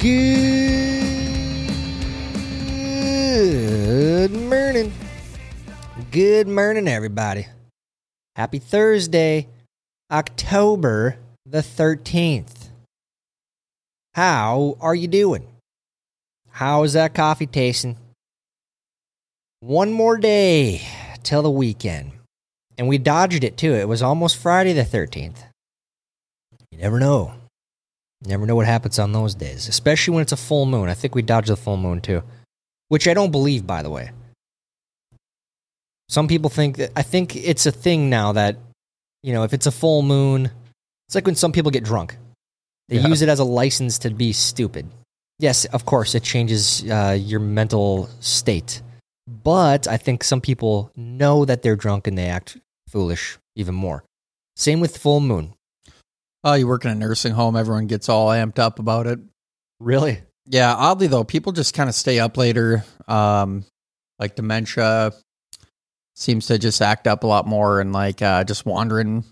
Good morning. Good morning, everybody. Happy Thursday, October the 13th. How are you doing? How is that coffee tasting? One more day till the weekend. And we dodged it too. It was almost Friday the 13th. You never know. Never know what happens on those days, especially when it's a full moon. I think we dodged the full moon too, which I don't believe, by the way. Some people think that I think it's a thing now that, you know, if it's a full moon, it's like when some people get drunk. They Yeah. use it as a license to be stupid. Yes, of course, it changes uh, your mental state. But I think some people know that they're drunk and they act foolish even more. Same with full moon. Oh, you work in a nursing home, everyone gets all amped up about it. Really? Yeah, oddly though, people just kind of stay up later. Um, like dementia seems to just act up a lot more and like uh, just wandering.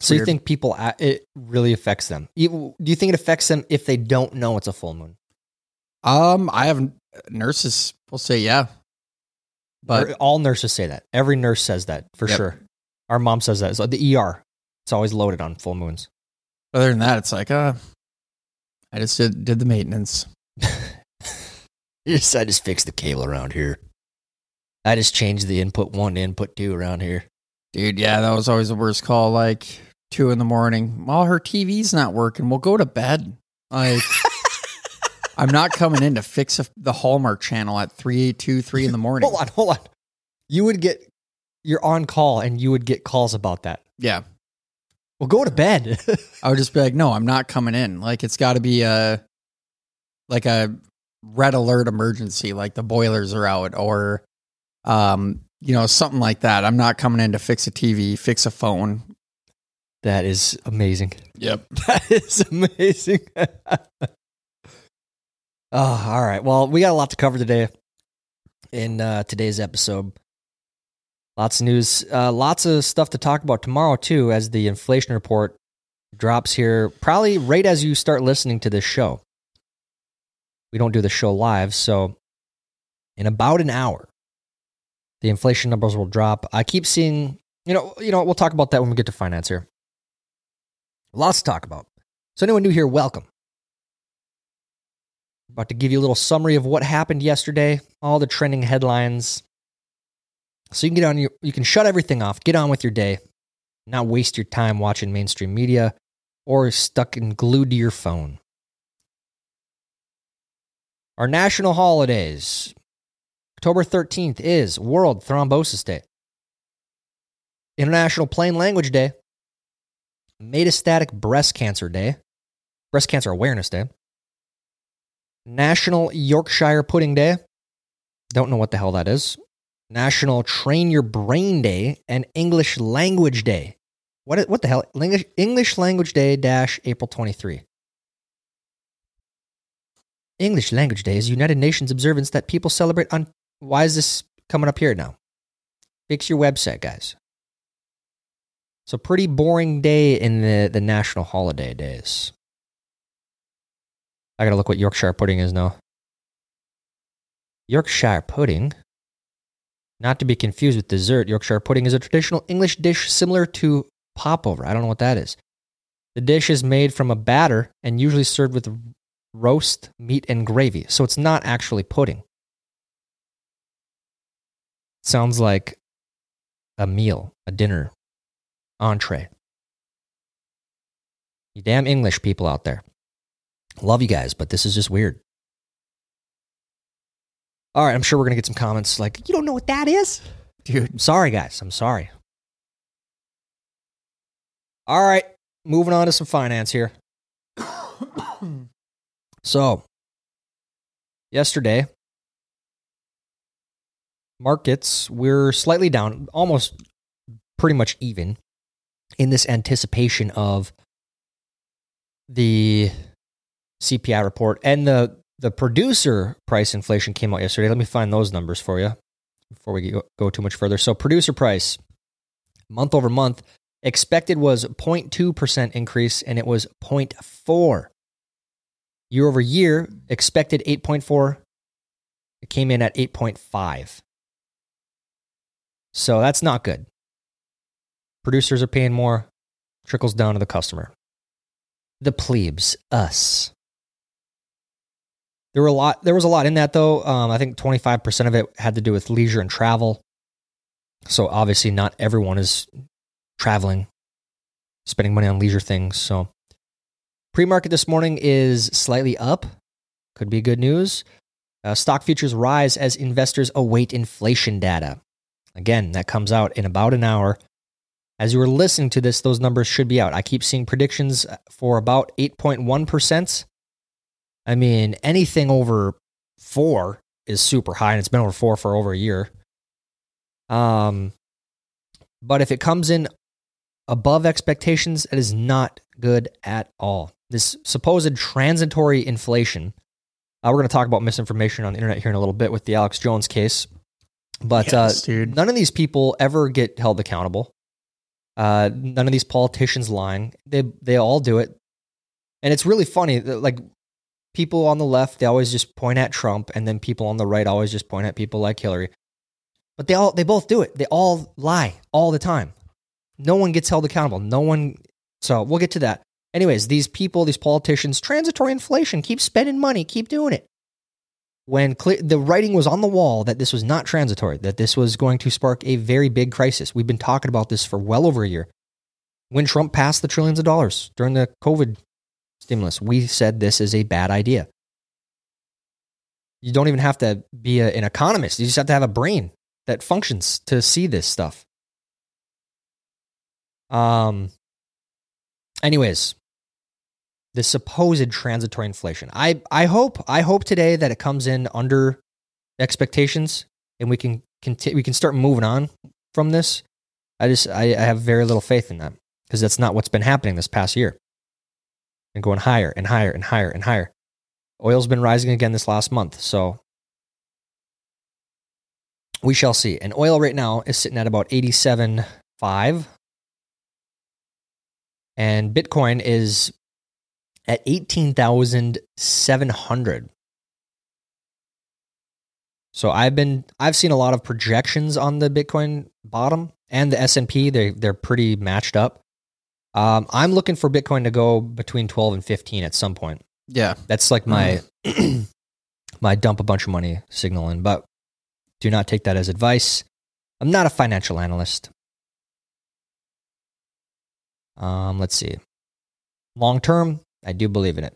So you think people it really affects them? Do you think it affects them if they don't know it's a full moon? Um, I have nurses will say yeah, but all nurses say that. Every nurse says that for Yep. sure. Our mom says that. So the ER, it's always loaded on full moons. Other than that, it's like uh, I just did did the maintenance. Yes, I just fixed the cable around here. I just changed the input one to input two around here. Dude, yeah, that was always the worst call. Like two in the morning. Well, her TV's not working. We'll go to bed. Like, I'm not coming in to fix a, the Hallmark channel at three, two, three in the morning. Hold on, hold on. You would get, you're on call and you would get calls about that. Yeah, Well, go to bed. I would just be like, no, I'm not coming in. Like, it's got to be a like a red alert emergency, like the boilers are out, or um, you know, something like that. I'm not coming in to fix a TV, fix a phone. that is amazing. Yep. That is amazing. oh, all right. Well, we got a lot to cover today in uh, today's episode. Lots of news, uh, lots of stuff to talk about tomorrow too, as the inflation report drops here. Probably right as you start listening to this show. We don't do the show live, so in about an hour, the inflation numbers will drop. I keep seeing, you know, you know, we'll talk about that when we get to finance here. Lots to talk about. So, anyone new here, welcome. About to give you a little summary of what happened yesterday, all the trending headlines. So you can get on your, you can shut everything off, get on with your day, not waste your time watching mainstream media or stuck and glued to your phone. Our national holidays. October 13th is World Thrombosis Day. International Plain Language Day. Metastatic Breast Cancer Day, Breast Cancer Awareness Day, National Yorkshire Pudding Day. Don't know what the hell that is. National Train Your Brain Day and English Language Day. What, what the hell? English, English Language Day dash April 23. English Language Day is United Nations observance that people celebrate on. Why is this coming up here now? Fix your website, guys. So pretty boring day in the, the national holiday days. I gotta look what Yorkshire pudding is now. Yorkshire pudding, not to be confused with dessert, Yorkshire pudding is a traditional English dish similar to popover. I don't know what that is. The dish is made from a batter and usually served with roast meat and gravy. So it's not actually pudding. Sounds like a meal, a dinner, entree. You damn English people out there. Love you guys, but this is just weird. All right, I'm sure we're going to get some comments like, you don't know what that is? Dude, I'm sorry, guys. I'm sorry. All right, moving on to some finance here. So, yesterday, markets were slightly down, almost pretty much even in this anticipation of the CPI report and the the producer price inflation came out yesterday. Let me find those numbers for you before we go, too much further. So, producer price month over month expected was 0.2% increase and it was 0.4 Year over year, expected 8.4. It came in at 8.5. So that's not good. Producers are paying more, trickles down to the customer. The plebes, us. There were a lot. There was a lot in that though. Um, I think 25% of it had to do with leisure and travel. So obviously, not everyone is traveling, spending money on leisure things. So pre-market this morning is slightly up. Could be good news. Uh, stock futures rise as investors await inflation data. Again, that comes out in about an hour. As you were listening to this, those numbers should be out. I keep seeing predictions for about 8.1%. I mean, anything over four is super high, and it's been over four for over a year. Um, but if it comes in above expectations, it is not good at all. This supposed transitory inflation. Uh, we're going to talk about misinformation on the internet here in a little bit with the Alex Jones case. But Yes, uh, none of these people ever get held accountable. Uh, none of these politicians lying. They they all do it, and it's really funny. Like people on the left, they always just point at Trump, and then people on the right always just point at people like Hillary. But they all they both do it. They all lie all the time. No one gets held accountable. No one. So we'll get to that. Anyways, these people, these politicians, transitory inflation, keep spending money, keep doing it. When the writing was on the wall that this was not transitory, that this was going to spark a very big crisis. We've been talking about this for well over a year. When Trump passed the trillions of dollars during the COVID stimulus, we said this is a bad idea. You don't even have to be a, an economist. You just have to have a brain that functions to see this stuff. Um. Anyways, the supposed transitory inflation. I I hope I hope today that it comes in under expectations and we can conti- we can start moving on from this. I just I, I have very little faith in that because that's not what's been happening this past year. And going higher and higher and higher and higher. Oil's been rising again this last month, so we shall see. And oil right now is sitting at about 87.5 and Bitcoin is at 18,700. So I've been I've seen a lot of projections on the Bitcoin bottom and the S&P they they're pretty matched up. Um, I'm looking for Bitcoin to go between 12 and 15 at some point. Yeah. That's like my my dump a bunch of money signaling, but do not take that as advice. I'm not a financial analyst. Um, let's see. Long term, I do believe in it.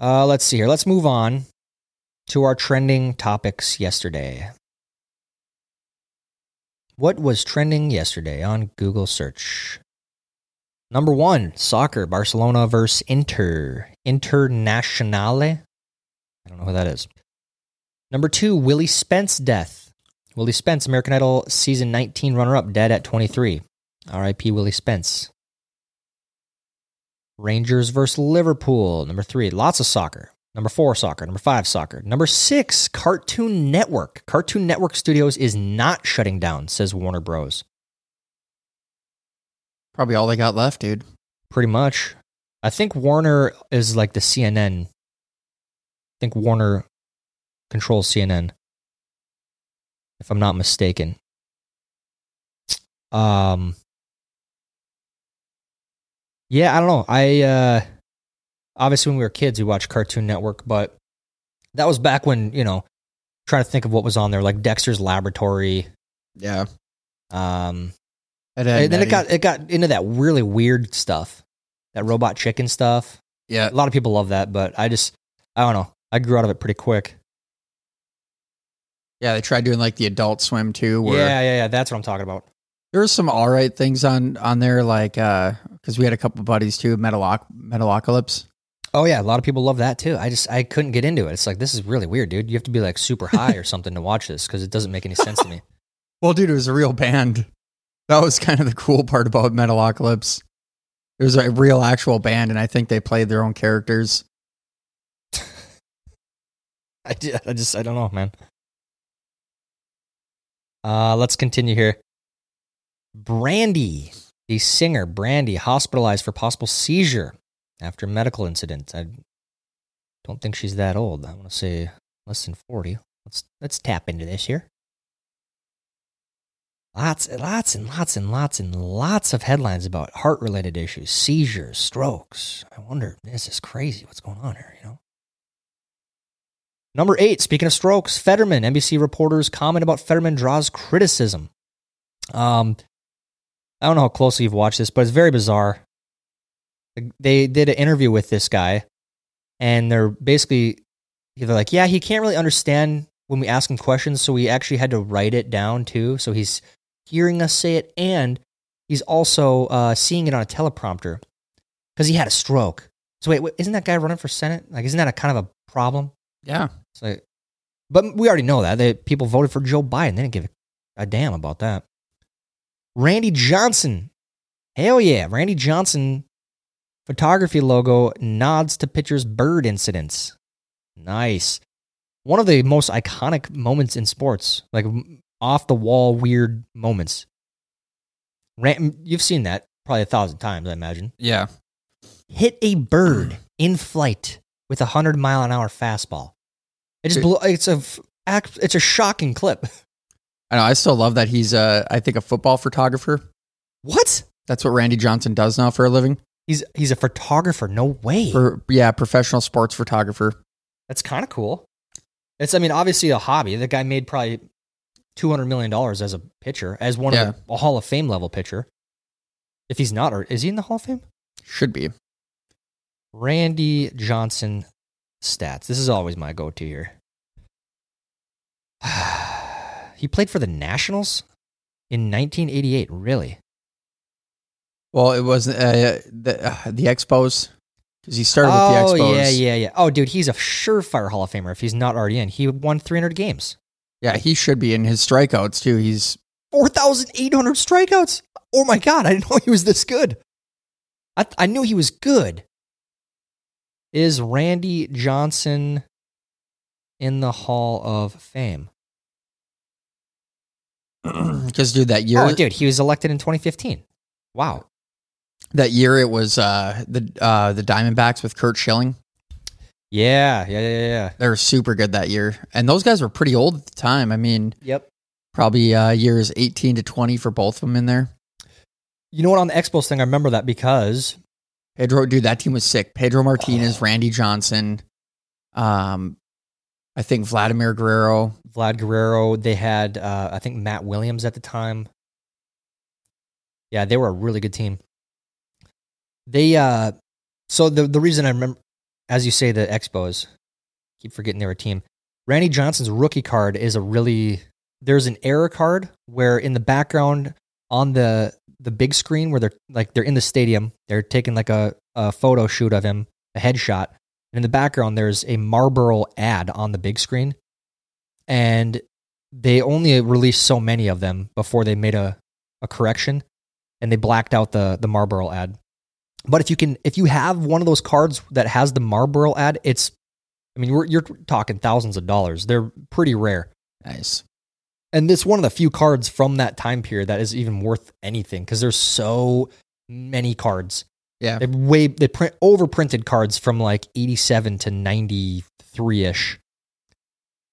Uh, let's see here. Let's move on to our trending topics yesterday. What was trending yesterday on Google search? Number one, soccer, Barcelona versus Inter. Internationale. I don't know who that is. Number two, Willie Spence death. Willie Spence, American Idol season 19 runner up, dead at 23. RIP Willie Spence. Rangers versus Liverpool. Number three, lots of soccer. Number four, soccer. Number five, soccer. Number six, Cartoon Network. Cartoon Network Studios is not shutting down, says Warner Bros. Probably all they got left, dude. Pretty much. I think Warner is like the CNN. I think Warner controls CNN, if I'm not mistaken. Um, yeah, I don't know. I uh, obviously when we were kids, we watched Cartoon Network, but that was back when you know, trying to think of what was on there, like Dexter's Laboratory. Yeah. Um, Ed, and then it got it got into that really weird stuff, that robot chicken stuff. Yeah. A lot of people love that, but I just I don't know. I grew out of it pretty quick. Yeah, they tried doing like the adult swim too, where Yeah, yeah, yeah. That's what I'm talking about. there was some all right things on on there, like uh because we had a couple buddies too, Metaloc Metalocalypse. Oh yeah, a lot of people love that too. I just I couldn't get into it. It's like this is really weird, dude. You have to be like super high or something to watch this because it doesn't make any sense to me. Well, dude, it was a real band. That was kind of the cool part about Metalocalypse. It was a real actual band, and I think they played their own characters. I, ju- I just I don't know, man. Uh, let's continue here. Brandy, the singer Brandy, hospitalized for possible seizure after a medical incident. I don't think she's that old. I want to say less than 40. Let's let's tap into this here. Lots, and lots, and lots, and lots, and lots of headlines about heart-related issues, seizures, strokes. I wonder, this is crazy. What's going on here? You know. Number eight. Speaking of strokes, Fetterman. NBC reporters comment about Fetterman draws criticism. Um, I don't know how closely you've watched this, but it's very bizarre. They did an interview with this guy, and they're basically they're like, yeah, he can't really understand when we ask him questions, so we actually had to write it down too. So he's hearing us say it, and he's also uh, seeing it on a teleprompter because he had a stroke. So wait, wait, isn't that guy running for senate? Like, isn't that a kind of a problem? Yeah. It's like, but we already know that that people voted for Joe Biden. They didn't give a damn about that. Randy Johnson, hell yeah, Randy Johnson photography logo nods to pitcher's bird incidents. Nice. One of the most iconic moments in sports, like off the wall weird moments. You've seen that probably a thousand times, I imagine. Yeah. Hit a bird in flight with a hundred mile an hour fastball. It just blew, it's a it's a shocking clip. I know. I still love that he's uh I think a football photographer. What? That's what Randy Johnson does now for a living. He's he's a photographer. No way. For yeah, professional sports photographer. That's kind of cool. It's I mean obviously a hobby. The guy made probably two hundred million dollars as a pitcher, as one yeah. of the, a Hall of Fame level pitcher. If he's not, or is he in the Hall of Fame? Should be. Randy Johnson stats. This is always my go-to here. he played for the Nationals in 1988. Really? Well, it was uh, the uh, the Expos because he started oh, with the Expos. yeah, yeah, yeah. Oh, dude, he's a surefire Hall of Famer if he's not already in. He won 300 games. Yeah, he should be in his strikeouts too. He's 4,800 strikeouts. Oh my god, I didn't know he was this good. I I knew he was good. Is Randy Johnson in the Hall of Fame? Because dude, that year, oh, dude, he was elected in 2015. Wow, that year it was uh, the uh, the Diamondbacks with Curt Schilling. Yeah, yeah, yeah, yeah. They were super good that year, and those guys were pretty old at the time. I mean, yep, probably uh, years eighteen to twenty for both of them in there. You know what? On the Expos thing, I remember that because Pedro, dude, that team was sick. Pedro Martinez, oh. Randy Johnson, um, I think Vladimir Guerrero, Vlad Guerrero. They had, uh, I think Matt Williams at the time. Yeah, they were a really good team. They, uh, so the the reason I remember as you say, the Expos, keep forgetting they're a team. Randy Johnson's rookie card is a really there's an error card where in the background on the the big screen where they're like they're in the stadium, they're taking like a, a photo shoot of him, a headshot. And in the background, there's a Marlboro ad on the big screen. And they only released so many of them before they made a, a correction and they blacked out the, the Marlboro ad. But if you can, if you have one of those cards that has the Marlboro ad, it's, I mean, you're talking thousands of dollars. They're pretty rare. Nice. And it's one of the few cards from that time period that is even worth anything because there's so many cards. Yeah. They way they print overprinted cards from like 87 to 93 ish.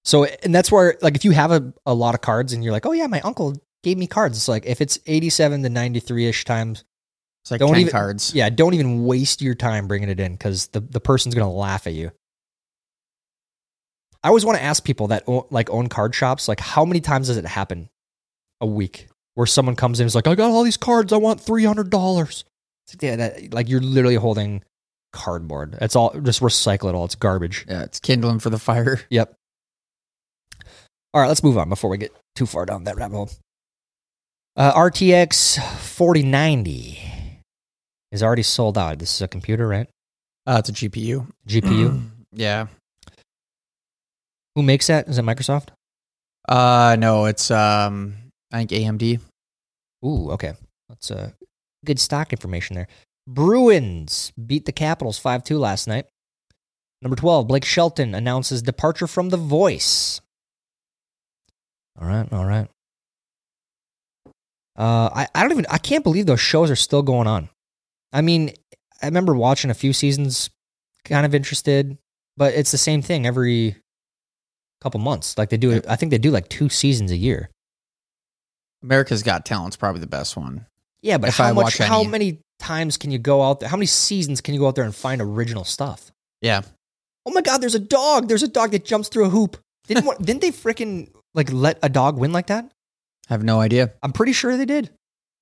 So, and that's where, like, if you have a, a lot of cards and you're like, oh, yeah, my uncle gave me cards. It's like, if it's 87 to 93 ish times it's like don't 10 even, cards. Yeah, don't even waste your time bringing it in because the, the person's going to laugh at you. I always want to ask people that own, like own card shops, like how many times does it happen a week where someone comes in and is like, I got all these cards, I want three hundred dollars. Like, yeah, that, like you're literally holding cardboard. It's all just recycle it all. It's garbage. Yeah, it's kindling for the fire. Yep. All right, let's move on before we get too far down that rabbit hole. Uh, RTX 4090 is already sold out. This is a computer, right? Uh, it's a GPU. GPU. yeah. Who makes that? Is it Microsoft? Uh, no, it's um, I think AMD. Ooh, okay. That's uh, good stock information there. Bruins beat the Capitals 5 2 last night. Number 12, Blake Shelton announces departure from The Voice. All right, all right. Uh, I, I don't even, I can't believe those shows are still going on. I mean, I remember watching a few seasons, kind of interested, but it's the same thing every couple months. Like they do I think they do like two seasons a year. America's Got Talent's probably the best one. Yeah, but If how I much? watch How any- many times can you go out there? How many seasons can you go out there and find original stuff? Yeah. Oh my God! There's a dog. There's a dog that jumps through a hoop. Didn't didn't they freaking like let a dog win like that? I have no idea. I'm pretty sure they did.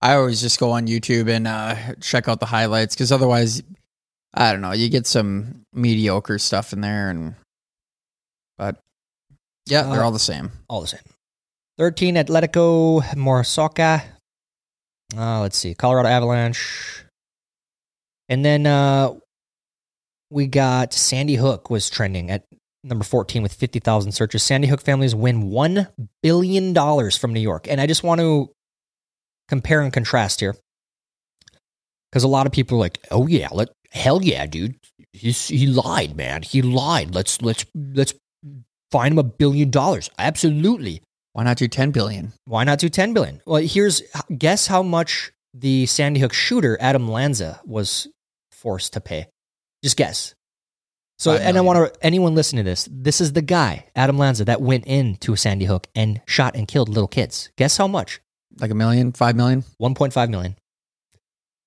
I always just go on YouTube and uh, check out the highlights because otherwise, I don't know, you get some mediocre stuff in there, and but yeah, they're Uh, all the same. All the same. 13 Atletico Morasoca. Uh, let's see. Colorado Avalanche. And then uh, we got Sandy Hook was trending at number 14 with 50,000 searches. Sandy Hook families win $1 billion from New York. And I just want to compare and contrast here. Because a lot of people are like, oh, yeah, let, hell yeah, dude. He's, he lied, man. He lied. Let's, let's, let's find him a billion dollars. Absolutely. Why not do ten billion? Why not do 10 billion? Well, here's guess how much the Sandy Hook shooter Adam Lanza was forced to pay. Just guess. So, and I want to anyone listen to this. This is the guy Adam Lanza that went into Sandy Hook and shot and killed little kids. Guess how much? Like a million, five million? 1.5 million.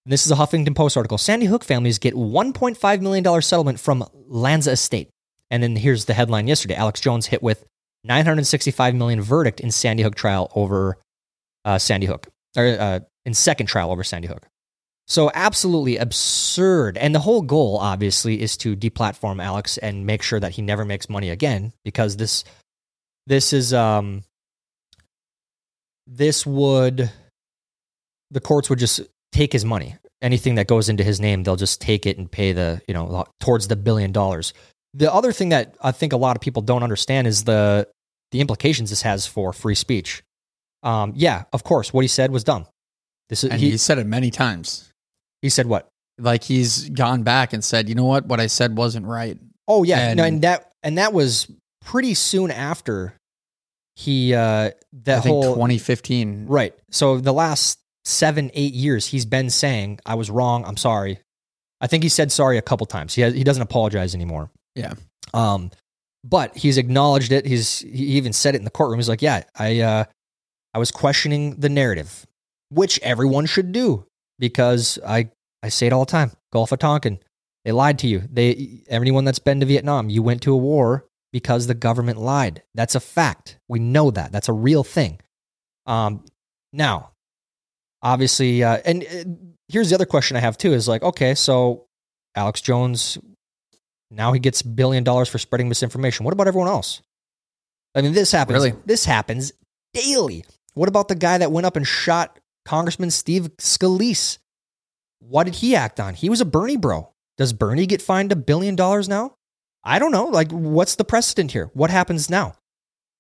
And this is a Huffington Post article. Sandy Hook families get 1.5 million dollar settlement from Lanza estate. And then here's the headline yesterday. Alex Jones hit with 965 million verdict in Sandy Hook trial over uh, Sandy Hook, or uh, in second trial over Sandy Hook. So absolutely absurd. And the whole goal, obviously, is to deplatform Alex and make sure that he never makes money again, because this this is um this would the courts would just take his money. Anything that goes into his name, they'll just take it and pay the, you know, towards the billion dollars. The other thing that I think a lot of people don't understand is the the implications this has for free speech. Um, yeah, of course, what he said was dumb. This is And he, he said it many times. he said what? Like he's gone back and said, you know what, what I said wasn't right. Oh yeah, no, And- and that and that was pretty soon after he uh that whole 2015. Right. So the last seven, eight years, he's been saying, I was wrong. I'm sorry. I think he said sorry a couple times. He, has, he doesn't apologize anymore. Yeah. Um, but he's acknowledged it. He's, he even said it in the courtroom. He's like, yeah, I, uh, I was questioning the narrative, which everyone should do because I, I say it all the time. Gulf of Tonkin, they lied to you. They, anyone that's been to Vietnam, you went to a war because the government lied. That's a fact. We know that. That's a real thing. Um, now, obviously, uh, and uh, here's the other question I have too: is like, okay, so Alex Jones now he gets billion dollars for spreading misinformation. What about everyone else? I mean, this happens. Really? This happens daily. What about the guy that went up and shot Congressman Steve Scalise? What did he act on? He was a Bernie bro. Does Bernie get fined a billion dollars now? I don't know. Like, what's the precedent here? What happens now?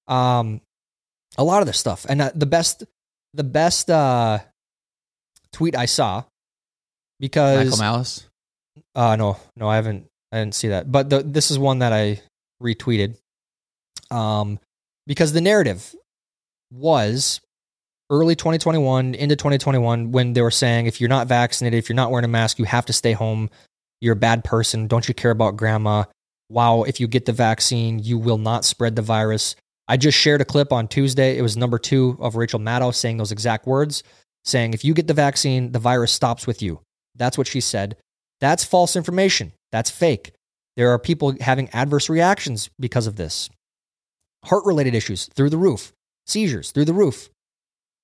Um, a lot of this stuff, and uh, the best, the best uh, tweet I saw because Michael Malice. uh no, no, I haven't I didn't see that. But the, this is one that I retweeted. Um because the narrative was early 2021 into 2021 when they were saying if you're not vaccinated, if you're not wearing a mask, you have to stay home. You're a bad person. Don't you care about grandma? Wow, if you get the vaccine, you will not spread the virus. I just shared a clip on Tuesday. It was number 2 of Rachel Maddow saying those exact words, saying if you get the vaccine, the virus stops with you. That's what she said. That's false information. That's fake. There are people having adverse reactions because of this. Heart related issues through the roof, seizures through the roof.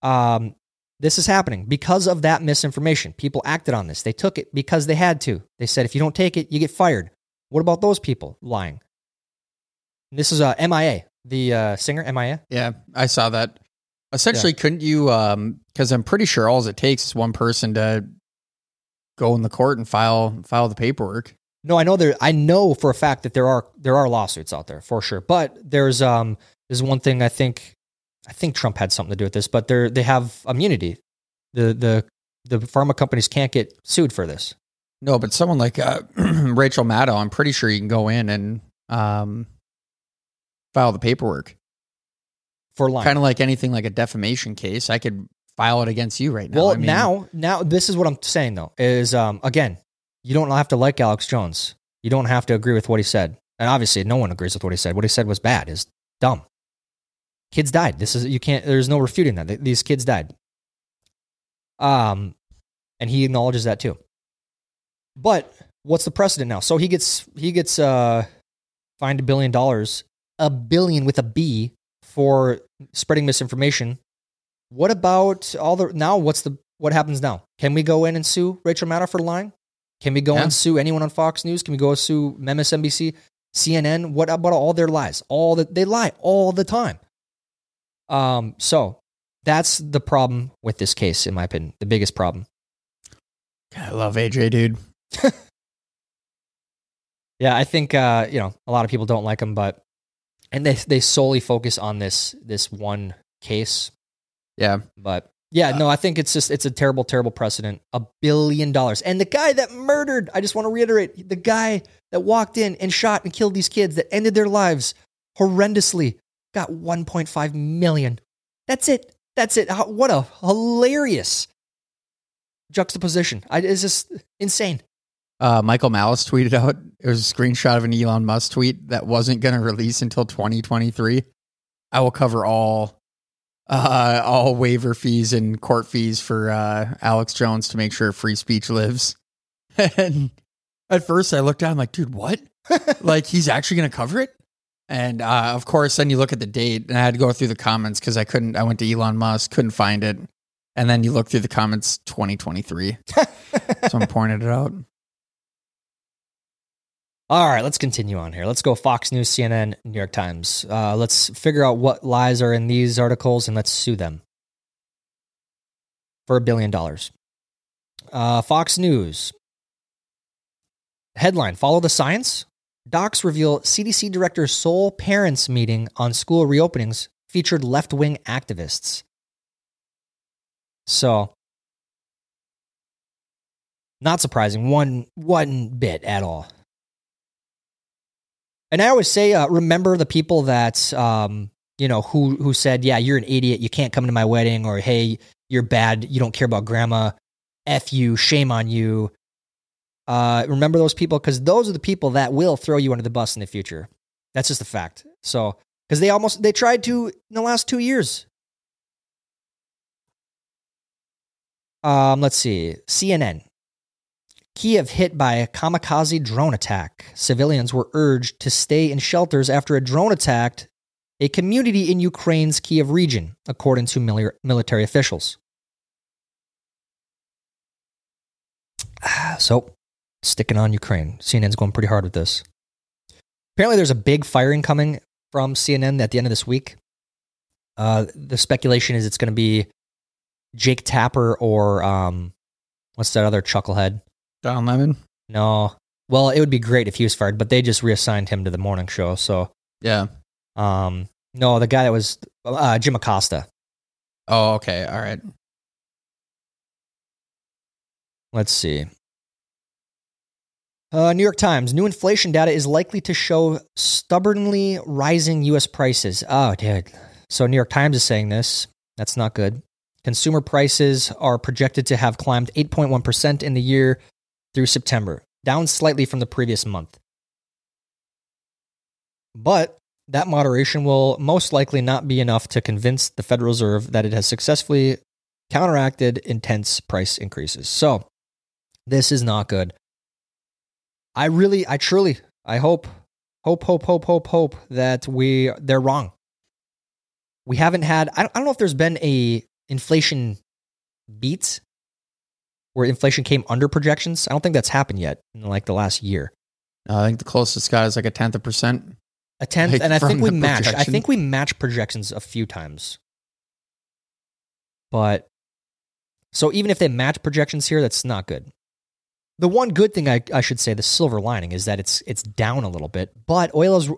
Um, this is happening because of that misinformation. People acted on this. They took it because they had to. They said, if you don't take it, you get fired. What about those people lying? This is uh, MIA, the uh, singer MIA. Yeah, I saw that. Essentially, couldn't you? Because I'm pretty sure all it takes is one person to go in the court and file file the paperwork. No, I know there. I know for a fact that there are there are lawsuits out there for sure. But there's um there's one thing I think I think Trump had something to do with this. But they they have immunity. The the the pharma companies can't get sued for this. No, but someone like uh, Rachel Maddow, I'm pretty sure you can go in and um, file the paperwork. For lying. Kind of like anything like a defamation case. I could file it against you right now. well, I mean, now now this is what I'm saying though is um again You don't have to like Alex Jones. You don't have to agree with what he said. And obviously, no one agrees with what he said. What he said was bad, is dumb. Kids died. This is you can't. There's no refuting that. These kids died. Um, and he acknowledges that too. But what's the precedent now? So he gets he gets uh fined a billion dollars, a billion with a B for spreading misinformation. What about all the now? What's the what happens now? Can we go in and sue Rachel Maddow for lying? Can we go Yeah. and sue anyone on Fox News? Can we go sue MSNBC, CNN? What about all their lies? All that they lie all the time. Um, so that's the problem with this case, in my opinion. The biggest problem. I love AJ, dude. Yeah, I think uh, you know a lot of people don't like him, but and they they solely focus on this this one case. Yeah. But yeah, no, I think it's just it's a terrible, terrible precedent. A billion dollars, and the guy that murdered. I just want to reiterate the guy that walked in and shot and killed these kids that ended their lives horrendously got 1.5 million. That's it. That's it. What a hilarious juxtaposition. I, it's just insane. Uh, Michael Malice tweeted out it was a screenshot of an Elon Musk tweet that wasn't going to release until 2023. I will cover all uh, all waiver fees and court fees for uh, Alex Jones to make sure free speech lives. and at first, I looked down, I'm like, dude, what? like he's actually going to cover it? And uh, of course, then you look at the date, and I had to go through the comments because I couldn't. I went to Elon Musk, couldn't find it, and then you look through the comments, 2023. so I'm pointing it out. All right, let's continue on here. Let's go Fox News, CNN, New York Times. Uh, let's figure out what lies are in these articles and let's sue them for a billion dollars. Uh, Fox News headline: Follow the science. Docs reveal CDC director's sole parents meeting on school reopenings featured left wing activists. So, not surprising one one bit at all. And I always say, uh, remember the people that um, you know who who said, "Yeah, you're an idiot. You can't come to my wedding," or "Hey, you're bad. You don't care about grandma. F you. Shame on you." Uh, remember those people because those are the people that will throw you under the bus in the future. That's just a fact. So, because they almost they tried to in the last two years. Um, let's see. CNN. Kiev hit by a kamikaze drone attack. Civilians were urged to stay in shelters after a drone attacked a community in Ukraine's Kiev region, according to military officials. So, sticking on Ukraine. CNN's going pretty hard with this. Apparently, there's a big firing coming from CNN at the end of this week. Uh, the speculation is it's going to be Jake Tapper or um, what's that other chucklehead? Don Lemon. No. Well, it would be great if he was fired, but they just reassigned him to the morning show. So, Yeah. um, no, the guy that was uh, Jim Acosta. Oh, okay. All right. Let's see. Uh, New York Times new inflation data is likely to show stubbornly rising U.S. prices. Oh, dude. So, New York Times is saying this. That's not good. Consumer prices are projected to have climbed 8.1% in the year through September, down slightly from the previous month. But that moderation will most likely not be enough to convince the Federal Reserve that it has successfully counteracted intense price increases. So, this is not good. I really, I truly, I hope, hope, hope, hope, hope, hope that we they're wrong. We haven't had. I don't, I don't know if there's been a inflation beat where inflation came under projections. I don't think that's happened yet in like the last year. Uh, I think the closest got is like a tenth of percent. A tenth, Like, and I think we matched. I think we matched projections a few times. But so even if they match projections here, that's not good. The one good thing I, I should say, the silver lining, is that it's it's down a little bit, but oil is r-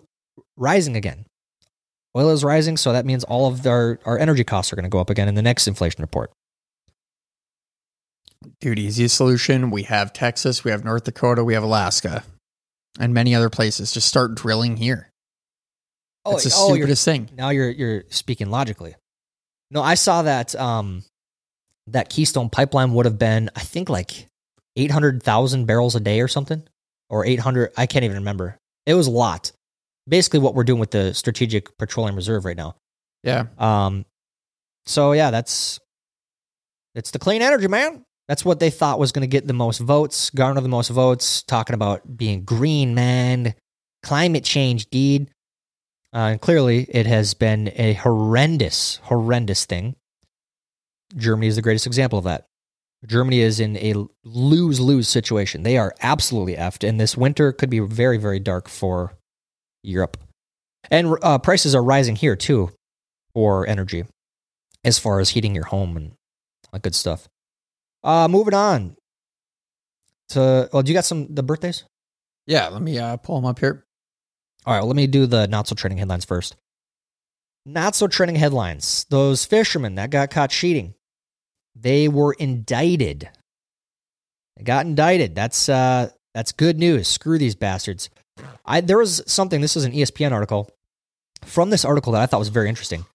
rising again. Oil is rising, so that means all of our, our energy costs are going to go up again in the next inflation report. Dude, easiest solution. We have Texas, we have North Dakota, we have Alaska, and many other places. Just start drilling here. It's the oh, stupidest thing. now you're you're speaking logically. No, I saw that um that Keystone pipeline would have been I think like 800,000 barrels a day or something, or 800. I can't even remember. It was a lot. Basically, what we're doing with the Strategic Petroleum Reserve right now. Yeah. Um, so yeah, that's it's the clean energy, man. That's what they thought was going to get the most votes, garner the most votes. Talking about being green, man, climate change, deed. Uh, and clearly, it has been a horrendous, horrendous thing. Germany is the greatest example of that. Germany is in a lose lose situation. They are absolutely effed, and this winter could be very, very dark for Europe. And uh, prices are rising here too for energy, as far as heating your home and good stuff. Uh, moving on to well, do you got some the birthdays? Yeah. Let me uh, pull them up here. All right, well, let me do the not so trending headlines first. Not so trending headlines. Those fishermen that got caught cheating, they were indicted. They got indicted. That's uh that's good news. Screw these bastards. I there was something, this is an ESPN article. From this article that I thought was very interesting.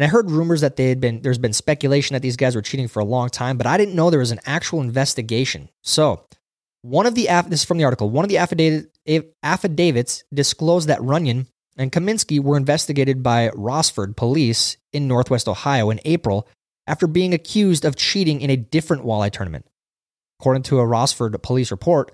And I heard rumors that they had been there's been speculation that these guys were cheating for a long time, but I didn't know there was an actual investigation. So, one of the this is from the article. One of the affidavit, affidavits disclosed that Runyan and Cominsky were investigated by Rossford police in Northwest Ohio in April after being accused of cheating in a different walleye tournament. According to a Rossford police report,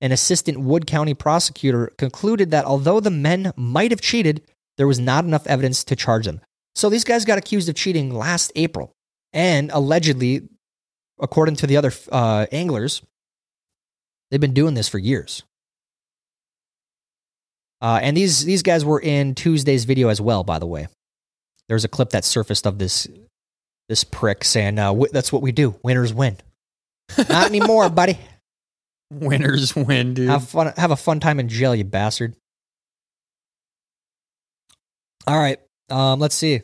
an assistant Wood County prosecutor concluded that although the men might have cheated, there was not enough evidence to charge them. So these guys got accused of cheating last April, and allegedly, according to the other uh, anglers, they've been doing this for years. Uh, and these these guys were in Tuesday's video as well. By the way, there's a clip that surfaced of this this prick saying, uh, "Wi- "That's what we do. Winners win." Not anymore, buddy. Winners win, dude. Have fun. Have a fun time in jail, you bastard. All right. Um, let's see.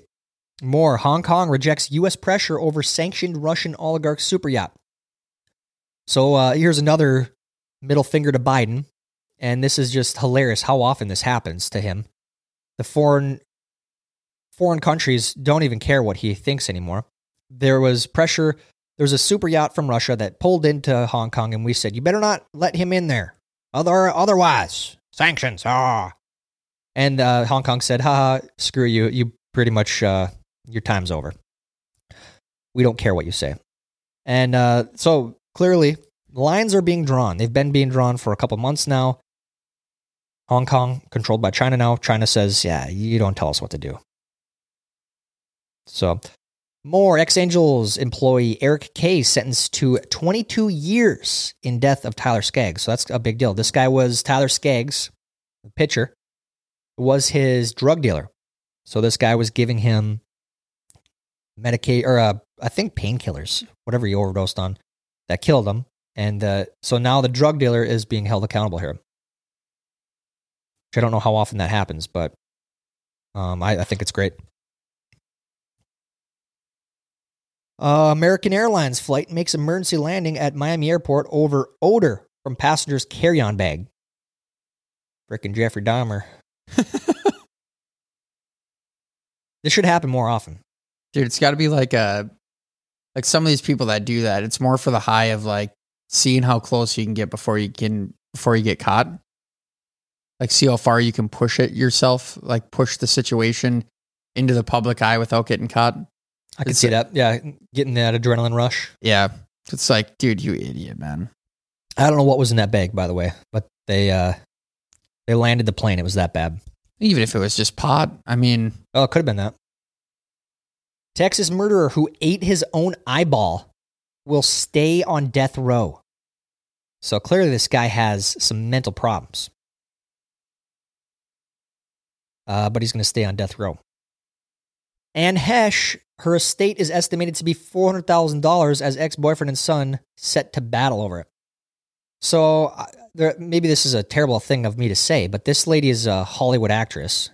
More. Hong Kong rejects U.S. pressure over sanctioned Russian oligarch super yacht. So uh, here's another middle finger to Biden, and this is just hilarious how often this happens to him. The foreign foreign countries don't even care what he thinks anymore. There was pressure. There was a super yacht from Russia that pulled into Hong Kong, and we said, "You better not let him in there, other otherwise sanctions." Ah, and uh, Hong Kong said, "Haha, screw you. You pretty much uh, your time's over. We don't care what you say." And uh, so clearly, lines are being drawn. They've been being drawn for a couple months now. Hong Kong controlled by China now. China says, "Yeah, you don't tell us what to do." So, more ex Angels employee Eric Kay sentenced to 22 years in death of Tyler Skaggs. So that's a big deal. This guy was Tyler Skaggs, the pitcher, was his drug dealer. So this guy was giving him Medicaid or uh, I think painkillers, whatever he overdosed on, that killed him. And uh, so now the drug dealer is being held accountable here. Which I don't know how often that happens, but um, I, I think it's great. Uh, American Airlines flight makes emergency landing at Miami Airport over odor from passenger's carry-on bag. Frickin' Jeffrey Dahmer. This should happen more often. Dude, it's got to be like a like some of these people that do that. It's more for the high of like seeing how close you can get before you can before you get caught. Like see how far you can push it yourself, like push the situation into the public eye without getting caught. I can It's see that. Yeah, getting that adrenaline rush. Yeah. It's like, dude, you idiot, man. I don't know what was in that bag, by the way, but they uh they landed the plane. It was that bad. Even if it was just pot, I mean, Oh, it could have been that. Texas murderer who ate his own eyeball will stay on death row. So clearly, this guy has some mental problems. Uh, but he's going to stay on death row. Anne Heche, her estate is estimated to be $400,000 as ex boyfriend and son set to battle over it. So there, maybe this is a terrible thing of me to say, but this lady is a Hollywood actress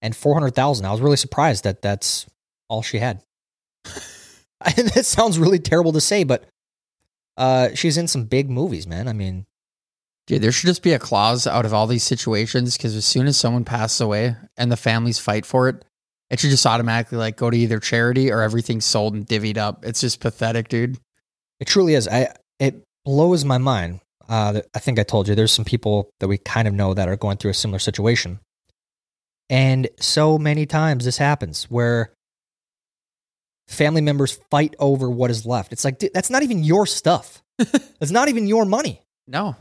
and 400,000. I was really surprised that that's all she had. and that sounds really terrible to say, but uh, she's in some big movies, man. I mean, dude, there should just be a clause out of all these situations because as soon as someone passes away and the families fight for it, it should just automatically like go to either charity or everything's sold and divvied up. It's just pathetic, dude. it truly is. I it blows my mind. Uh, I think I told you there's some people that we kind of know that are going through a similar situation. And so many times this happens where family members fight over what is left. It's like, dude, that's not even your stuff. It's not even your money. No.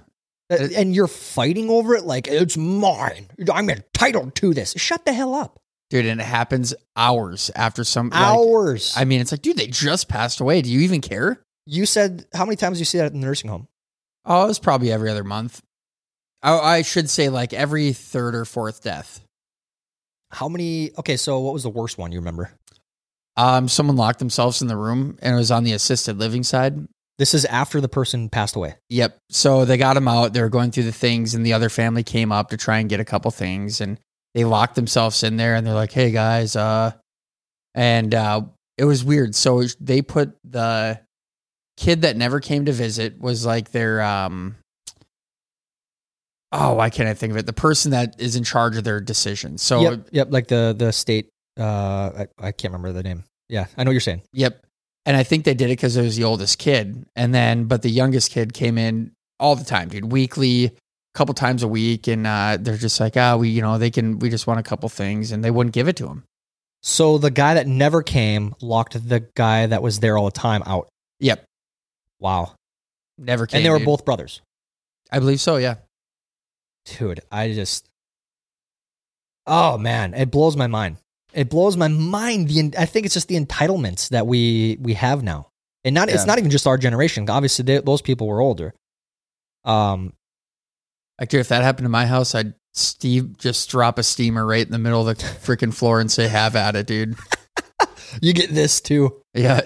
That- and you're fighting over it like it's mine. I'm entitled to this. Shut the hell up. Dude, and it happens hours after some like, Hours. I mean, it's like, dude, they just passed away. Do you even care? you said how many times do you see that at the nursing home? Oh, it was probably every other month. I, I should say like every third or fourth death. How many? Okay, so what was the worst one you remember? Um, someone locked themselves in the room and it was on the assisted living side. This is after the person passed away. Yep. So they got him out. They were going through the things, and the other family came up to try and get a couple things, and they locked themselves in there. And they're like, "Hey guys," uh, and uh, it was weird. So they put the kid that never came to visit was like their um. Oh, why can't I think of it? The person that is in charge of their decisions. So yep, yep, like the the state. Uh, I, I can't remember the name. Yeah, I know what you're saying. Yep. And I think they did it because it was the oldest kid. And then, but the youngest kid came in all the time, dude, weekly, a couple times a week. And uh, they're just like, ah, we, you know, they can, we just want a couple things. And they wouldn't give it to him. So the guy that never came locked the guy that was there all the time out. Yep. Wow. Never came. and they were dude. both brothers. I believe so. Yeah. Dude, I just. Oh man, it blows my mind. It blows my mind. The I think it's just the entitlements that we we have now, and not it's not even just our generation. Obviously, they, those people were older. Um, Like, dude, if that happened to my house, I'd Steve just drop a steamer right in the middle of the freaking floor and say, have at it, dude. you get this too. Yeah.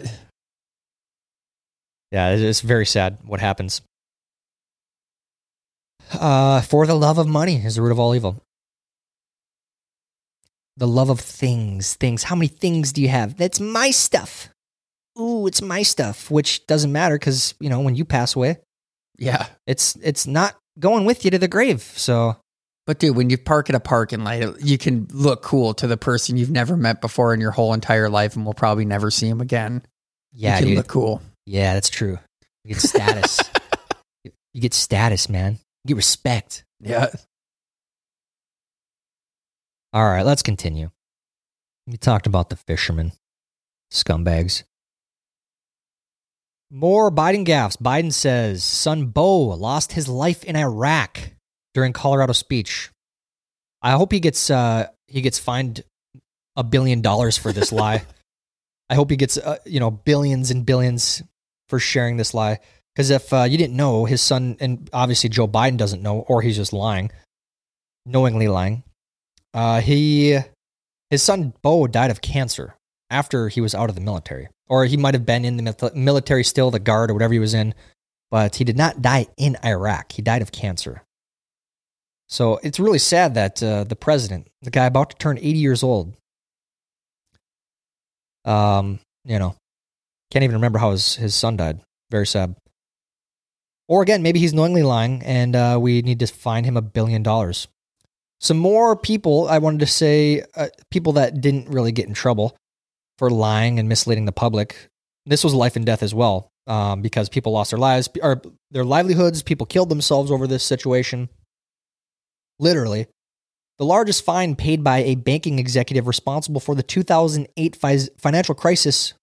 Yeah, it's it's very sad what happens. Uh, for the love of money is the root of all evil. The love of things, things. How many things do you have? That's my stuff. Ooh, it's my stuff, which doesn't matter because you know when you pass away, Yeah. it's it's not going with you to the grave. So But dude, when you park at a parking lot, you can look cool to the person you've never met before in your whole entire life and will probably never see him again. yeah, you can dude. look cool. Yeah, that's true. You get status. you get status, man. You get respect. Yeah. All right, let's continue. We talked about the fishermen, scumbags. More Biden gaffes. Biden says son Beau lost his life in Iraq during Colorado speech. I hope he gets uh, he gets fined a billion dollars for this lie. I hope he gets uh, you know billions and billions for sharing this lie. Because if uh, you didn't know, his son and obviously Joe Biden doesn't know, or he's just lying, knowingly lying. Uh, he his son Beau died of cancer after he was out of the military, or he might have been in the military still, the guard or whatever he was in, but he did not die in Iraq. He died of cancer. So it's really sad that uh, the president, the guy about to turn 80 years old, um, you know, can't even remember how his, his son died. Very sad. Or again, maybe he's knowingly lying and uh, we need to fine him a billion dollars. Some more people, I wanted to say, uh, people that didn't really get in trouble for lying and misleading the public. This was life and death as well, um, because people lost their lives or their livelihoods. People killed themselves over this situation. Literally, the largest fine paid by a banking executive responsible for the 2008 fi- financial crisis.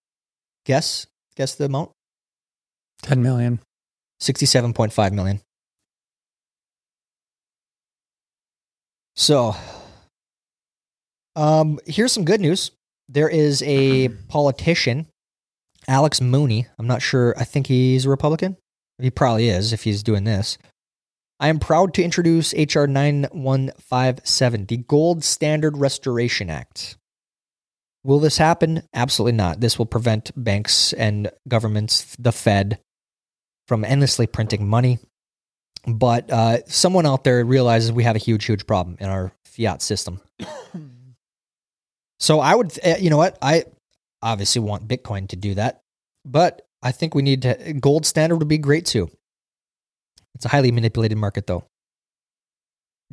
Guess, guess the amount. 10 million. 67.5 million. So, um, here's some good news. There is a politician, Alex Mooney. I'm not sure. I think he's a Republican. He probably is if he's doing this. I am proud to introduce HR 9157, the Gold Standard Restoration Act. Will this happen? Absolutely not. This will prevent banks and governments, the Fed, from endlessly printing money. But uh, someone out there realizes we have a huge, huge problem in our fiat system. so I would, uh, you know what? I obviously want Bitcoin to do that, but I think we need to, gold standard would be great too. It's a highly manipulated market though.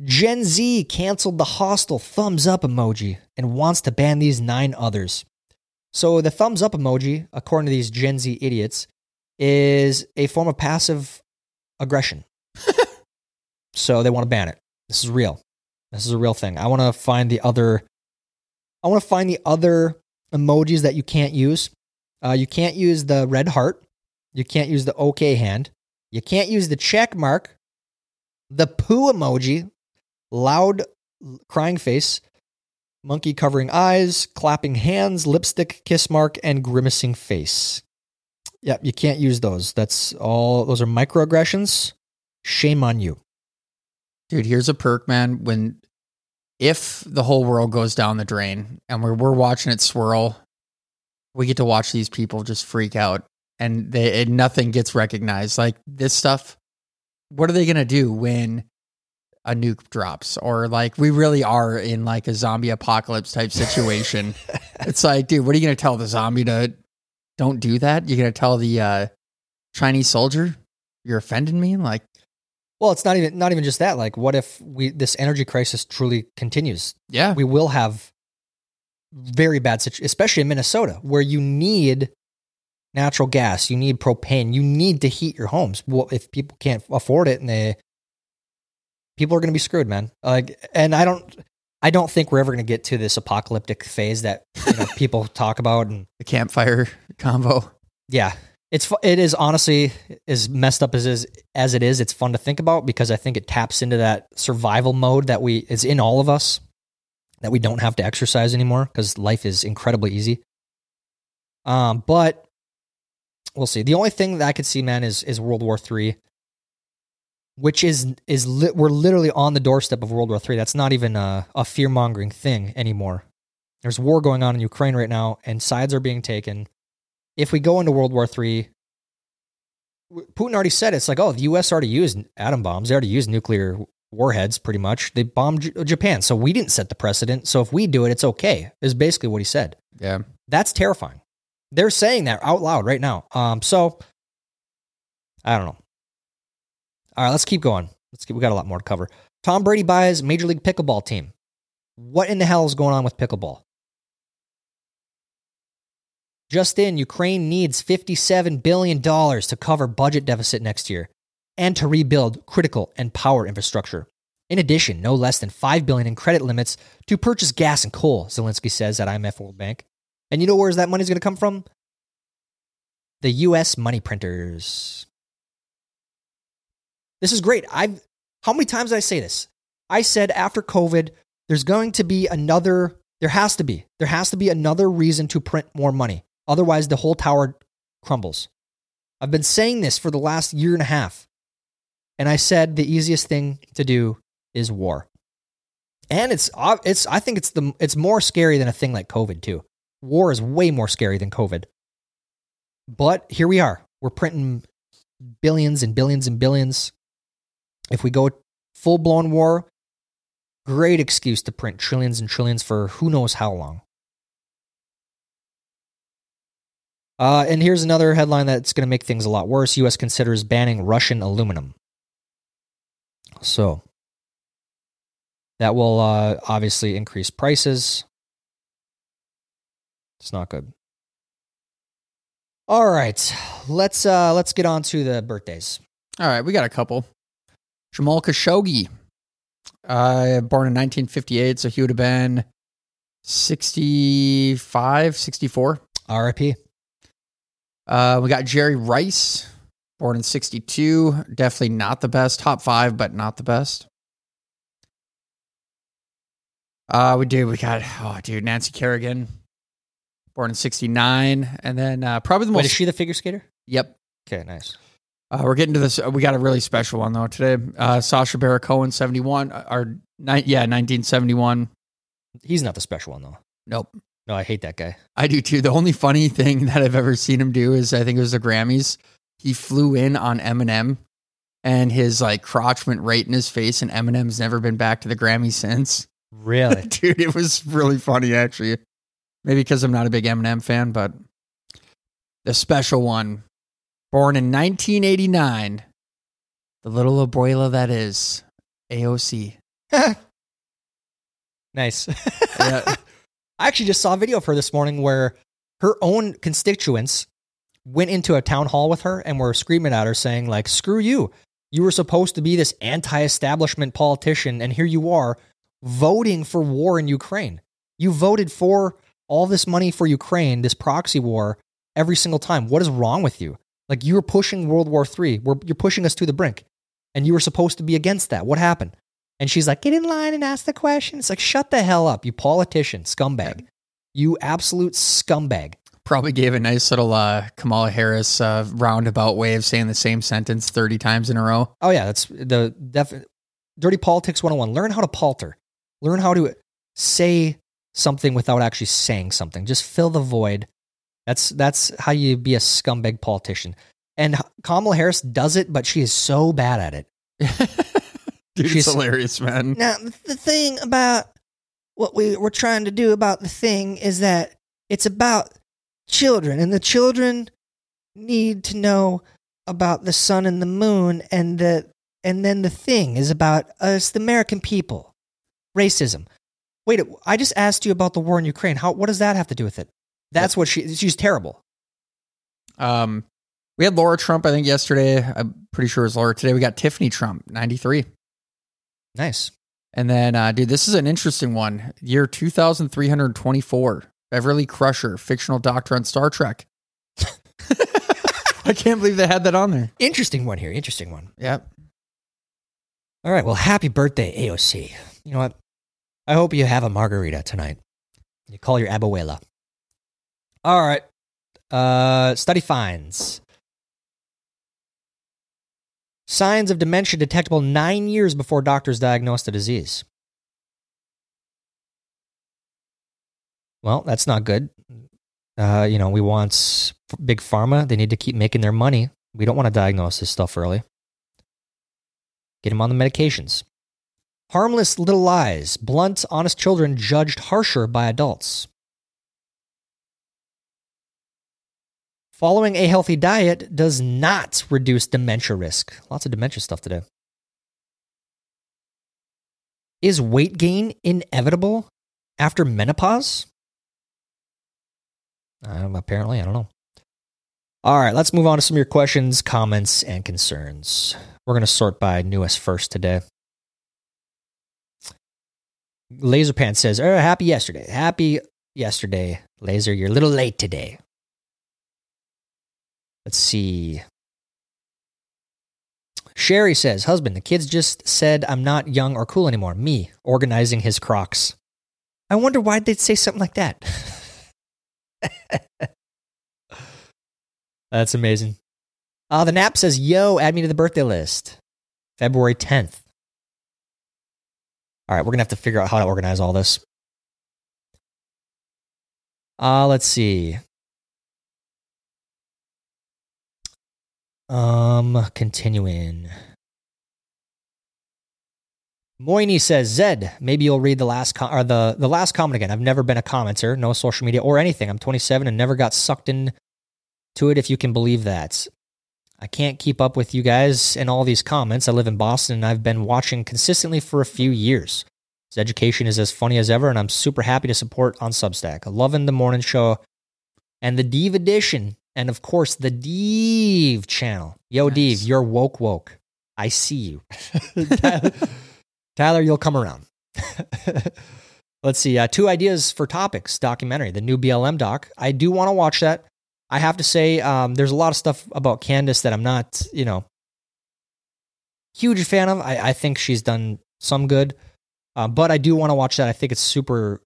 Gen Z canceled the hostile thumbs up emoji and wants to ban these nine others. So the thumbs up emoji, according to these Gen Z idiots, is a form of passive aggression. so they want to ban it. This is real. This is a real thing. I want to find the other. I want to find the other emojis that you can't use. Uh, you can't use the red heart. You can't use the OK hand. You can't use the check mark. The poo emoji, loud crying face, monkey covering eyes, clapping hands, lipstick kiss mark, and grimacing face. Yep, you can't use those. That's all. Those are microaggressions. Shame on you. Dude, here's a perk, man. When if the whole world goes down the drain and we're we're watching it swirl, we get to watch these people just freak out and they and nothing gets recognized. Like this stuff, what are they gonna do when a nuke drops? Or like we really are in like a zombie apocalypse type situation. it's like, dude, what are you gonna tell the zombie to don't do that? You're gonna tell the uh Chinese soldier you're offending me? Like Well, it's not even not even just that. Like, what if we this energy crisis truly continues? yeah. We will have very bad situation, especially in Minnesota, where you need natural gas, you need propane, you need to heat your homes. Well, if people can't afford it, and they people are going to be screwed, man. Like, and I don't. I don't think we're ever going to get to this apocalyptic phase that you know, people talk about, and the campfire combo. yeah, it's it is honestly as messed up as is as it is. It's fun to think about because I think it taps into that survival mode that we is in all of us that we don't have to exercise anymore because life is incredibly easy. Um, but we'll see. The only thing that I could see, man, is is World War Three, which is is li- we're literally on the doorstep of World War Three. That's not even a, a fear mongering thing anymore. There's war going on in Ukraine right now, and sides are being taken if we go into World War Three, Putin already said it's like, oh, the U.S. already used atom bombs. They already used nuclear warheads, pretty much. They bombed J- Japan, so we didn't set the precedent. So if we do it, it's okay. Is basically what he said. Yeah. That's terrifying. They're saying that out loud right now. Um, so I don't know. All right, let's keep going. Let's keep. We got a lot more to cover. Tom Brady buys Major League Pickleball team. What in the hell is going on with pickleball? Just in, Ukraine needs $57 billion to cover budget deficit next year and to rebuild critical and power infrastructure. In addition, no less than 5 billion in credit limits to purchase gas and coal, Zelensky says at IMF World Bank. And you know where's that money's going to come from? The US money printers. This is great. I've how many times did I say this? I said after COVID, there's going to be another there has to be. There has to be another reason to print more money. Otherwise, the whole tower crumbles. I've been saying this for the last year and a half. And I said the easiest thing to do is war. And it's it's I think it's the it's more scary than a thing like COVID too. War is way more scary than COVID. But here we are. We're printing billions and billions and billions. If we go full blown war, great excuse to print trillions and trillions for who knows how long. Uh, and here's another headline that's going to make things a lot worse. U.S. considers banning Russian aluminum. So that will uh, obviously increase prices. It's not good. All right, let's uh, let's get on to the birthdays. All right, we got a couple. Jamal Khashoggi, uh, born in 1958, so he would have been 65, 64. R.I.P. Uh, we got Jerry Rice, born in 62. Definitely not the best. Top five, but not the best. Uh, we do. We got, oh, dude, Nancy Kerrigan, born in 69. And then uh, probably the Wait, most. is she the figure skater? yep. Okay, nice. Uh, we're getting to this. We got a really special one, though, today. Uh, Sacha Baron Cohen, 71. uh, Or, ni- yeah, 1971. He's not the special one though. Nope. No, I hate that guy. I do too. The only funny thing that I've ever seen him do is I think it was the Grammys. He flew in on Eminem and his like crotch went right in his face, and Eminem's never been back to the Grammy since. Really? Dude, it was really funny actually. Maybe because I'm not a big Eminem fan, but the special one, born in 1989, the little abuela that is AOC. nice. Yeah. I actually just saw a video of her this morning where her own constituents went into a town hall with her and were screaming at her saying like, "Screw you. You were supposed to be this anti establishment politician, and here you are voting for war in Ukraine. You voted for all this money for Ukraine, this proxy war, every single time. What is wrong with you? Like you were pushing World War III. We're, you're pushing us to the brink. And you were supposed to be against that. What happened? And she's like, get in line and ask the question. It's like, shut the hell up, you politician, scumbag. You absolute scumbag. Probably gave a nice little uh, Kamala Harris uh, roundabout way of saying the same sentence 30 times in a row. Oh, yeah. That's the def- Dirty Politics 101. Learn how to palter, learn how to say something without actually saying something. Just fill the void. That's that's how you be a scumbag politician. And Kamala Harris does it, but she is so bad at it. Dude, She's- it's hilarious, man. Now, the thing about what we we're trying to do about the thing is that it's about children, and the children need to know about the sun and the moon, and the and then the thing is about us, the American people, racism. Wait, I just asked you about the war in Ukraine. How? What does that have to do with it? That's what she. She's terrible. Um, we had Laura Trump, I think, yesterday. I'm pretty sure it was Laura. Today we got Tiffany Trump, 93. Nice. And then, uh, dude, this is an interesting one. Year 2324. Beverly Crusher, fictional doctor on Star Trek. I can't believe they had that on there. Interesting one here. Interesting one. Yep. All right. Well, happy birthday, AOC. You know what? I hope you have a margarita tonight. You call your abuela. All right. Uh, study finds signs of dementia detectable nine years before doctors diagnose the disease. Well, that's not good. Uh, you know, we want big pharma. They need to keep making their money. We don't want to diagnose this stuff early. Get them on the medications. Harmless little lies. Blunt, honest children judged harsher by adults. Following a healthy diet does not reduce dementia risk. Lots of dementia stuff today. Is weight gain inevitable after menopause? Um, apparently, I don't know. All right, let's move on to some of your questions, comments, and concerns. We're going to sort by newest first today. Laserpan says, oh, happy yesterday. Happy yesterday, Laser. You're a little late today. Let's see. Sherry says, husband, the kids just said I'm not young or cool anymore. Me, organizing his crocs. I wonder why they'd say something like that. That's amazing. Uh, the nap says, yo, add me to the birthday list. February 10th. All right, we're going to have to figure out how to organize all this. Uh, let's see. Um, continuing. Moini says, Zed, maybe you'll read the last com- or the, the last comment again. I've never been a commenter, no social media or anything. I'm 27 and never got sucked in to it if you can believe that. I can't keep up with you guys and all these comments. I live in Boston and I've been watching consistently for a few years. His education is as funny as ever, and I'm super happy to support on Substack. Loving the morning show and the Deve edition, and of course the Deve channel. Yo, Nice. Deve, you're woke woke. I see you. Tyler, Tyler, you'll come around. Let's see. Uh, two ideas for topics documentary, the new BLM doc. I do want to watch that. I have to say, um, there's a lot of stuff about Candace that I'm not, you know, huge fan of. I, I think she's done some good, uh, but I do want to watch that. I think it's super.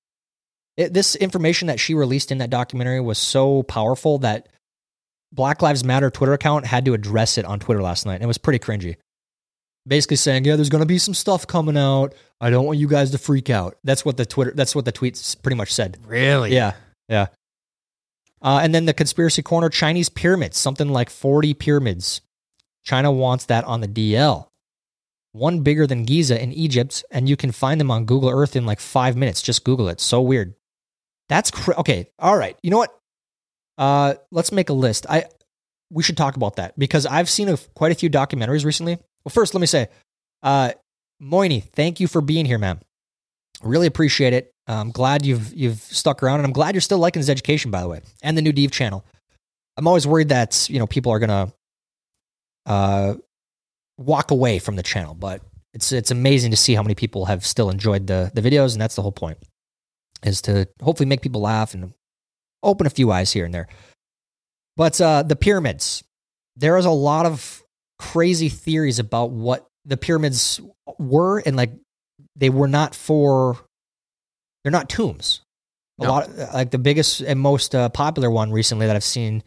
It, this information that she released in that documentary was so powerful that Black Lives Matter Twitter account had to address it on Twitter last night. And it was pretty cringy. Basically saying, yeah, there's going to be some stuff coming out. I don't want you guys to freak out. That's what the Twitter, that's what the tweets pretty much said. Really? Yeah, yeah. Uh, and then the conspiracy corner Chinese pyramids, something like 40 pyramids. China wants that on the DL. One bigger than Giza in Egypt, and you can find them on Google Earth in like five minutes. Just Google it. So weird. That's cr- okay. All right. You know what? Uh, let's make a list. I we should talk about that because I've seen a, quite a few documentaries recently. Well, first, let me say, uh, Moini, thank you for being here, man. Really appreciate it. I'm glad you've you've stuck around, and I'm glad you're still liking his education, by the way, and the new Deve channel. I'm always worried that you know people are gonna uh, walk away from the channel. But it's it's amazing to see how many people have still enjoyed the the videos, and that's the whole point, is to hopefully make people laugh and open a few eyes here and there. But uh, the pyramids, there is a lot of crazy theories about what the pyramids were, and like they were not for, they're not tombs. A No. lot, like the biggest and most uh, popular one recently that I've seen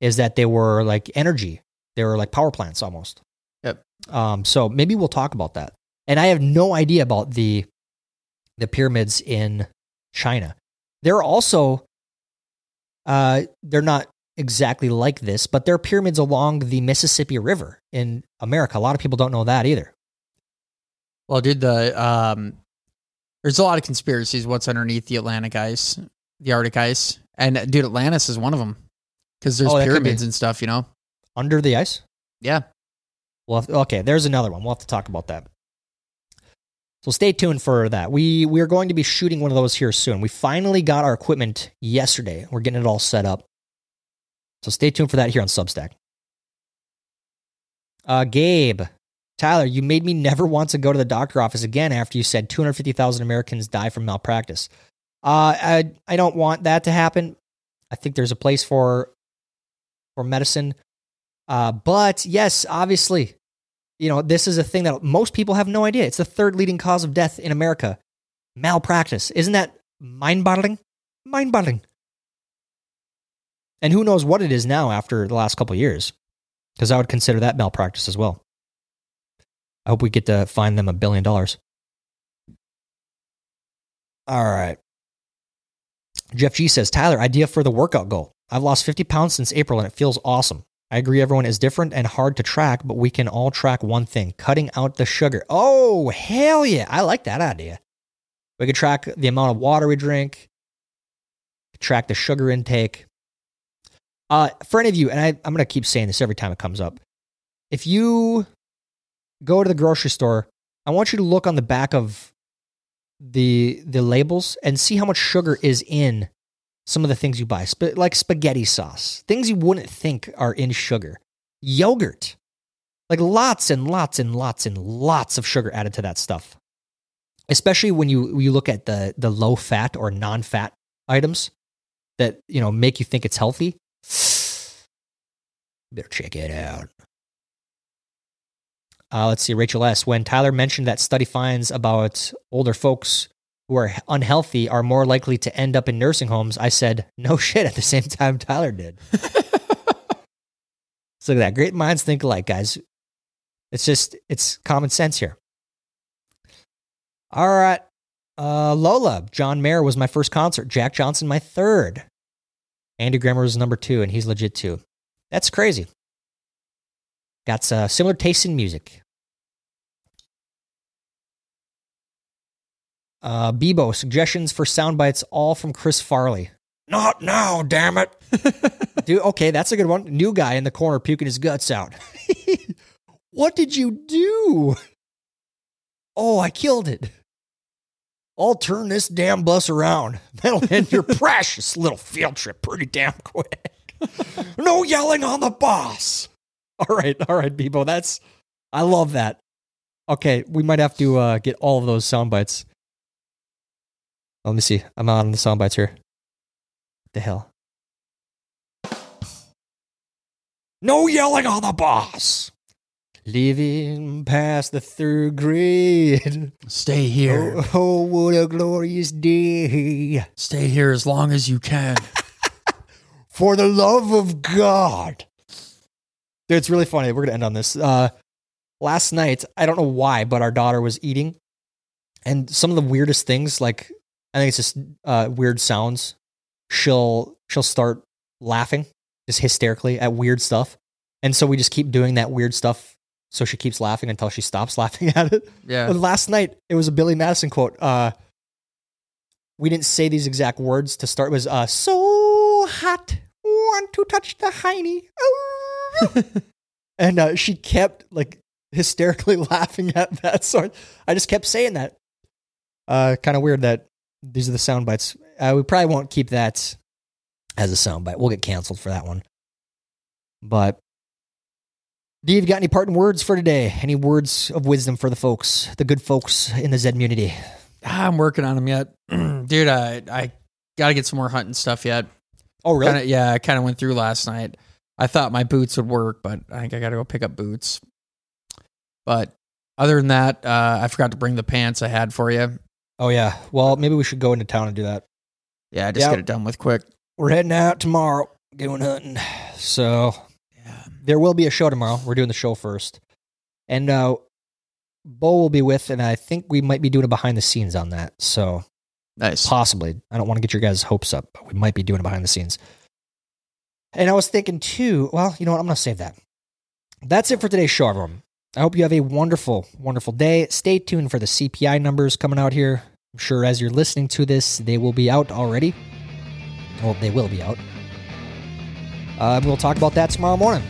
is that they were like energy. They were like power plants almost. Yep. Um, so maybe we'll talk about that. And I have no idea about the the pyramids in China. They're also uh they're not exactly like this, but they're pyramids along the Mississippi River in America. A lot of people don't know that either. Well, dude, the um, there's a lot of conspiracies. What's underneath the Atlantic ice, the Arctic ice, and uh, dude, Atlantis is one of them because there's Oh, pyramids and stuff. You know, Under the ice? yeah. Well, okay, there's another one. We'll have to talk about that. So stay tuned for that. We we are going to be shooting one of those here soon. We finally got our equipment yesterday. We're getting it all set up. So stay tuned for that here on Substack. Uh, Gabe, Tyler, you made me never want to go to the doctor office again after you said 250,000 Americans die from malpractice. Uh, I I don't want that to happen. I think there's a place for for medicine. Uh, but yes, obviously, you know, this is a thing that most people have no idea. It's the third leading cause of death in America. Malpractice. Isn't that mind boggling? Mind boggling. And who knows what it is now after the last couple years? Because I would consider that malpractice as well. I hope we get to find them a billion dollars. All right. Jeff G says, Tyler, idea for the workout goal. I've lost 50 pounds since April and it feels awesome. I agree everyone is different and hard to track, but we can all track one thing cutting out the sugar. Oh, hell yeah. I like that idea. We could track the amount of water we drink, track the sugar intake. Uh, for any of you, and I, I'm going to keep saying this every time it comes up. If you go to the grocery store, I want you to look on the back of the the labels and see how much sugar is in some of the things you buy, Sp- like spaghetti sauce, things you wouldn't think are in sugar, yogurt, like lots and lots and lots and lots of sugar added to that stuff. Especially when you you look at the the low fat or non fat items that you know make you think it's healthy. Better check it out. Uh, let's see, Rachel S. When Tyler mentioned that study finds about older folks who are unhealthy are more likely to end up in nursing homes, I said, no shit, at the same time Tyler did. so look at that. Great minds think alike, guys. It's just, it's common sense here. All right. Uh, Lola, John Mayer was my first concert. Jack Johnson, my third. Andy Grammer was number two, and he's legit too. That's crazy. Got uh, similar taste in music. Uh, Bebo, suggestions for sound bites, all from Chris Farley. Not now, damn it. Dude, okay, that's a good one. New guy in the corner puking his guts out. what did you do? Oh, I killed it. I'll turn this damn bus around. That'll end your precious little field trip pretty damn quick. no yelling on the boss. All right, all right, Bebo. That's I love that. Okay, we might have to uh, get all of those sound bites. Let me see. I'm on the sound bites here. What the hell? No yelling on the boss. Living past the third grade. Stay here. Oh, oh, what a glorious day. Stay here as long as you can. For the love of God. Dude, it's really funny. We're going to end on this. Uh, last night, I don't know why, but our daughter was eating. And some of the weirdest things, like, I think it's just uh, weird sounds. She'll she'll start laughing just hysterically at weird stuff, and so we just keep doing that weird stuff. So she keeps laughing until she stops laughing at it. Yeah. But last night it was a Billy Madison quote. Uh, we didn't say these exact words to start. It was uh, so hot, want to touch the hiney. Oh. and uh, she kept like hysterically laughing at that. So I just kept saying that. Uh, kind of weird that these are the sound bites. Uh, we probably won't keep that as a sound bite. We'll get canceled for that one. But Do you got any parting words for today? Any words of wisdom for the folks, the good folks in the Zed community? Ah, I'm working on them yet, dude. I I gotta get some more hunting stuff yet. Oh, really? Kinda, yeah, I kind of went through last night. I thought my boots would work, but I think I gotta go pick up boots. But other than that, uh, I forgot to bring the pants I had for you. Oh, yeah. Well, maybe we should go into town and do that. Yeah, just Yeah. get it done with quick. We're heading out tomorrow, going hunting. So Yeah. there will be a show tomorrow. We're doing the show first. And uh, Bo will be with, and I think we might be doing a behind the scenes on that. So Nice. possibly. I don't want to get your guys' hopes up, but we might be doing a behind the scenes. And I was thinking too, well, you know what? I'm going to save that. That's it for today's show, everyone. I hope you have a wonderful, wonderful day. Stay tuned for the CPI numbers coming out here. I'm sure as you're listening to this, they will be out already. Well, they will be out. Um, we'll talk about that tomorrow morning.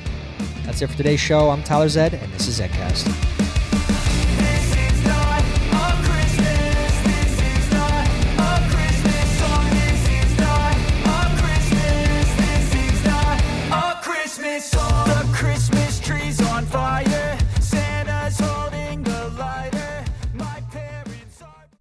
That's it for today's show. I'm Tyler Zed, and this is Zedcast.